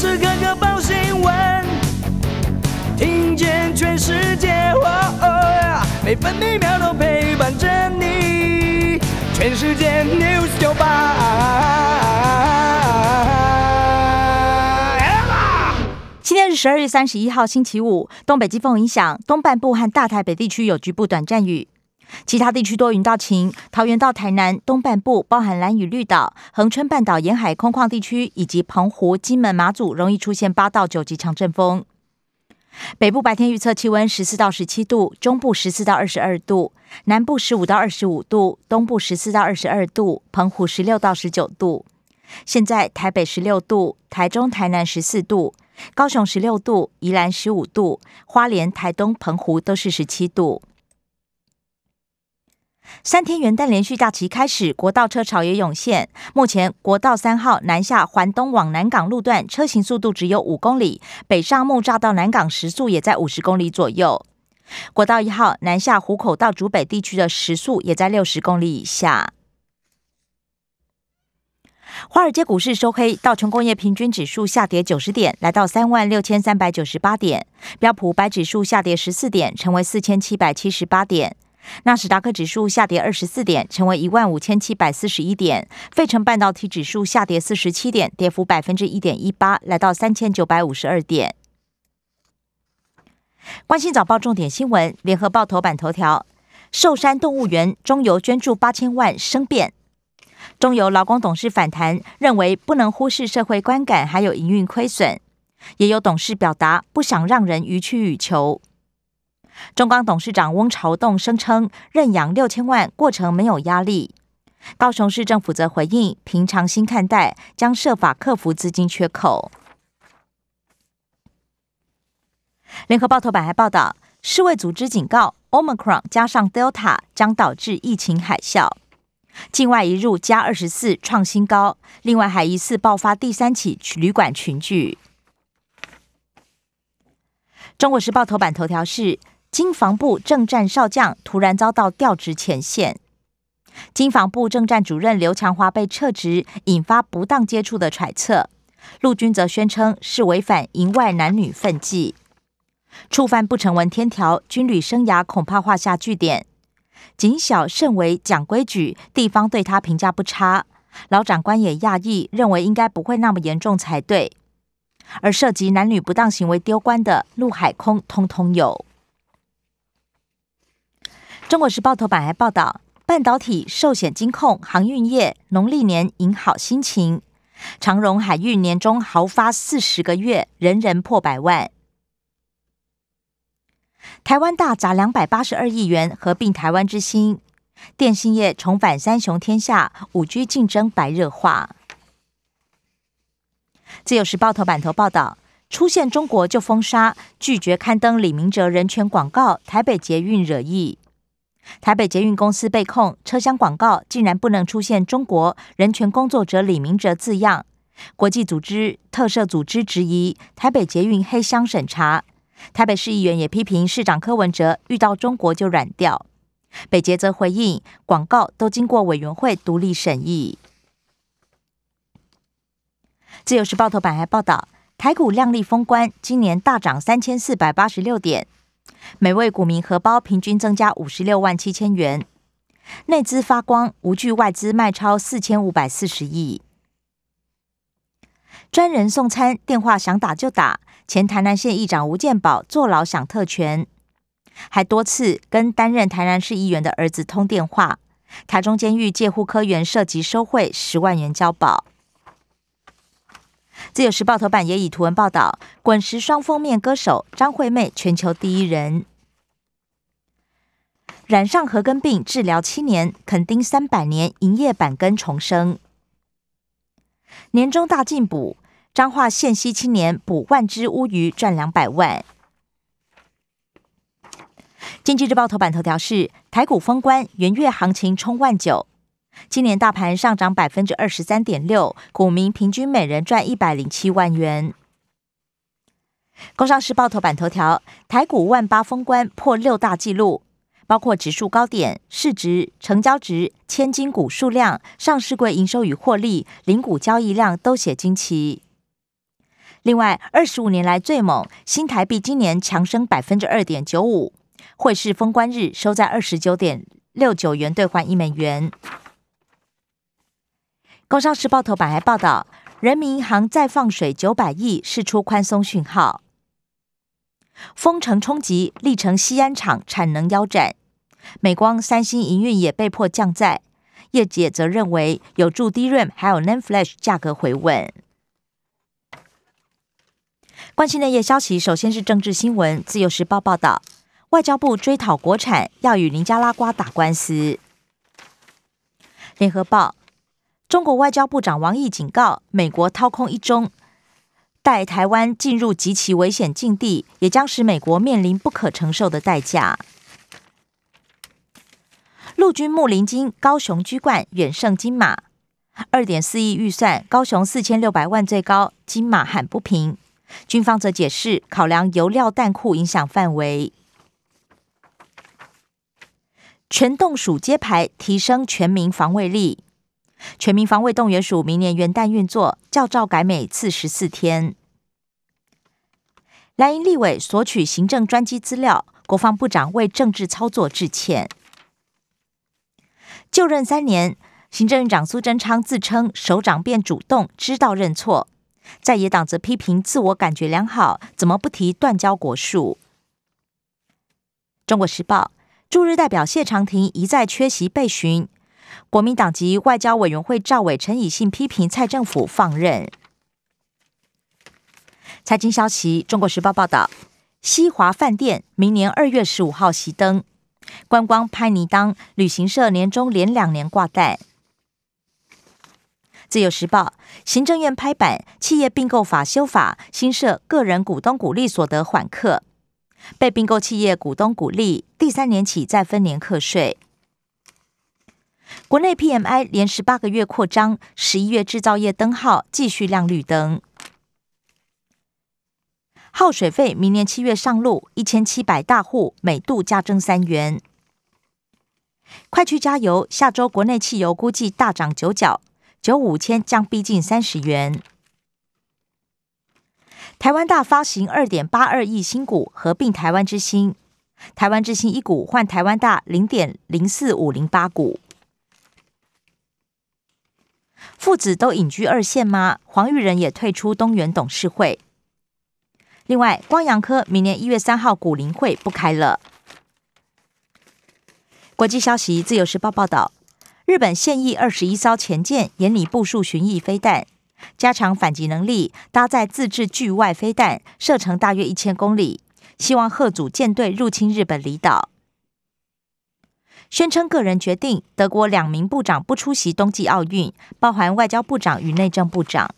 时刻刻报新闻，听见全世界，每分每秒都陪伴着你。全世界 news 九八。今天是十二月三十一号，星期五。东北季风影响，东半部和大台北地区有局部短暂雨。其他地区多云到晴，桃园到台南东半部，包含蓝屿绿岛、恒春半岛沿海空旷地区，以及澎湖、金门、马祖，容易出现八到九级强阵风。北部白天预测气温十四到十七度，中部十四到二十二度，南部十五到二十五度，东部十四到二十二度，澎湖十六到十九度。现在台北十六度，台中、台南十四度，高雄十六度，宜兰十五度，花莲、台东、澎湖都是十七度。三天元旦连续假期开始，国道车潮也涌现。目前国道三号南下环东往南港路段，车行速度只有五公里；北上木栅到南港时速也在五十公里左右。国道一号南下湖口到竹北地区的时速也在六十公里以下。华尔街股市收黑，道琼工业平均指数下跌九十点，来到三万六千三百九十八点；标普白指数下跌十四点，成为四千七百七十八点。纳斯达克指数下跌二十四点，成为一万五千七百四十一点。费城半导体指数下跌四十七点，跌幅百分之一点一八，来到三千九百五十二点。关心早报重点新闻，联合报头版头条：寿山动物园中油捐助八千万生变。中油劳工董事反弹，认为不能忽视社会观感，还有营运亏损。也有董事表达不想让人予取予求。中钢董事长翁朝栋声称认养六千万过程没有压力，高雄市政府则回应平常心看待，将设法克服资金缺口。联合报头版还报道，世卫组织警告，Omicron 加上 Delta 将导致疫情海啸，境外一入加二十四创新高，另外还疑似爆发第三起旅馆群聚。中国时报头版头条是。经防部政战少将突然遭到调职前线，经防部政战主任刘强华被撤职，引发不当接触的揣测。陆军则宣称是违反营外男女分际，触犯不成文天条，军旅生涯恐怕画下句点。谨小慎微讲规矩，地方对他评价不差，老长官也讶异，认为应该不会那么严重才对。而涉及男女不当行为丢官的陆海空，通通有。中国时报头版还报道，半导体、寿险、金控、航运业农历年迎好心情。长荣海运年终豪发四十个月，人人破百万。台湾大砸两百八十二亿元合并台湾之星，电信业重返三雄天下，五 G 竞争白热化。自由时报头版头报道，出现中国就封杀，拒绝刊登李明哲人权广告，台北捷运惹议。台北捷运公司被控车厢广告竟然不能出现“中国人权工作者李明哲”字样，国际组织、特赦组织质疑台北捷运黑箱审查。台北市议员也批评市长柯文哲遇到中国就软掉。北捷则回应，广告都经过委员会独立审议。自由时报头版还报道，台股亮丽封关，今年大涨三千四百八十六点。每位股民荷包平均增加五十六万七千元，内资发光，无惧外资卖超四千五百四十亿。专人送餐，电话想打就打。前台南县议长吴建宝坐牢享特权，还多次跟担任台南市议员的儿子通电话。台中监狱借护科员涉及收贿十万元交保。自由时报头版也以图文报道，滚石双封面歌手张惠妹全球第一人，染上核根病治疗七年，垦丁三百年营业板根重生。年终大进补，彰化县西青年捕万只乌鱼赚两百万。经济日报头版头条是台股封关，元月行情冲万九。今年大盘上涨百分之二十三点六，股民平均每人赚一百零七万元。工商时报头版头条：台股万八封关破六大纪录，包括指数高点、市值、成交值、千金股数量、上市柜营收与获利、零股交易量都写惊奇。另外，二十五年来最猛，新台币今年强升百分之二点九五，汇市封关日收在二十九点六九元兑换一美元。工商时报头版还报道，人民银行再放水九百亿，释出宽松讯号。封城冲击，历程西安厂产能腰斩，美光、三星营运也被迫降载。业界则认为有助 DRAM 还有 NAND Flash 价格回稳。关心内页消息，首先是政治新闻。自由时报报道，外交部追讨国产，要与尼加拉瓜打官司。联合报，中国外交部长王毅警告，美国掏空一中。带台湾进入极其危险境地，也将使美国面临不可承受的代价。陆军木林金高雄居冠，远胜金马，二点四亿预算，高雄四千六百万最高，金马喊不平。军方则解释，考量油料弹库影响范围。全动署揭牌，提升全民防卫力。全民防卫动员署明年元旦运作，教照改每次十四天。蓝营立委索取行政专机资料，国防部长为政治操作致歉。就任三年，行政院长苏贞昌自称首长变主动，知道认错，在野党则批评自我感觉良好，怎么不提断交国术？中国时报驻日代表谢长廷一再缺席被询。国民党籍外交委员会赵伟陈以信批评蔡政府放任。财经消息，《中国时报》报道，西华饭店明年二月十五号熄灯，观光拍泥当旅行社年终连两年挂单。自由时报，行政院拍板企业并购法修法，新设个人股东股利所得缓课，被并购企业股东股利第三年起再分年课税。国内 PMI 连十八个月扩张，十一月制造业灯号继续亮绿灯。耗水费明年七月上路，一千七百大户每度加征三元。快去加油！下周国内汽油估计大涨九角，九五千将逼近三十元。台湾大发行二点八二亿新股，合并台湾之星，台湾之星一股换台湾大零点零四五零八股。父子都隐居二线吗？黄玉仁也退出东元董事会。另外，光阳科明年一月三号股龄会不开了。国际消息，《自由时报》报道，日本现役二十一艘前舰严拟部署巡弋飞弹，加强反击能力，搭载自制距外飞弹，射程大约一千公里，希望贺阻舰队入侵日本离岛。宣称个人决定，德国两名部长不出席冬季奥运，包含外交部长与内政部长。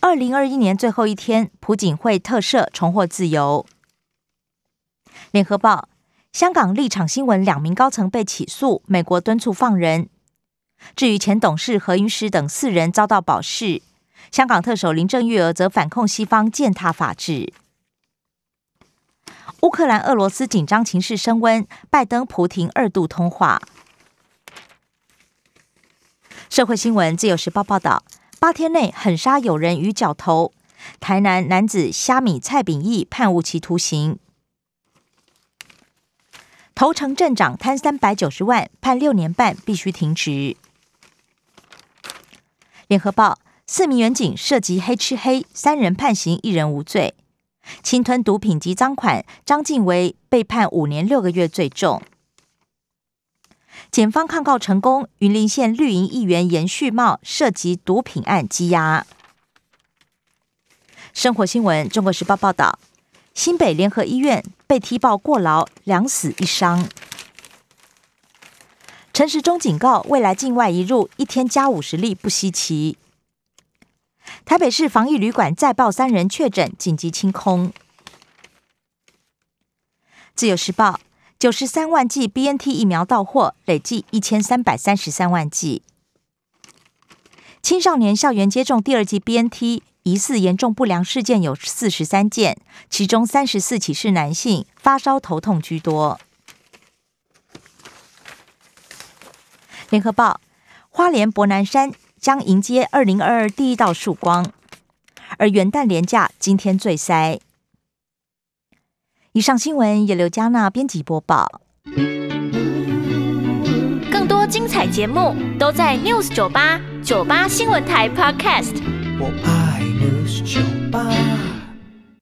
二零二一年最后一天，朴槿惠特赦重获自由。联合报：香港立场新闻两名高层被起诉，美国敦促放人。至于前董事何云石等四人遭到保释，香港特首林郑月娥则反控西方践踏法治。乌克兰、俄罗斯紧张情势升温，拜登、普廷二度通话。社会新闻：自由时报报道，八天内狠杀友人与角头，台南男子虾米蔡炳义判无期徒刑。头城镇长贪三百九十万，判六年半，必须停职。联合报：四名员警涉及黑吃黑，三人判刑，一人无罪。侵吞毒品及赃款，张敬维被判五年六个月，最重。检方抗告成功，云林县绿营议员严旭茂涉及毒品案羁押。生活新闻：中国时报报道，新北联合医院被踢爆过劳，两死一伤。陈时中警告，未来境外一入一天加五十例不稀奇。台北市防疫旅馆再报三人确诊，紧急清空。自由时报九十三万剂 BNT 疫苗到货，累计一千三百三十三万剂。青少年校园接种第二剂 BNT 疑似严重不良事件有四十三件，其中三十四起是男性，发烧头痛居多。联合报花莲博南山。将迎接二零二二第一道曙光。而元旦连假今天最塞。以上新闻由刘嘉娜编辑播报。更多精彩节目都在 News 九八九八新闻台 Podcast。我爱 News 酒吧。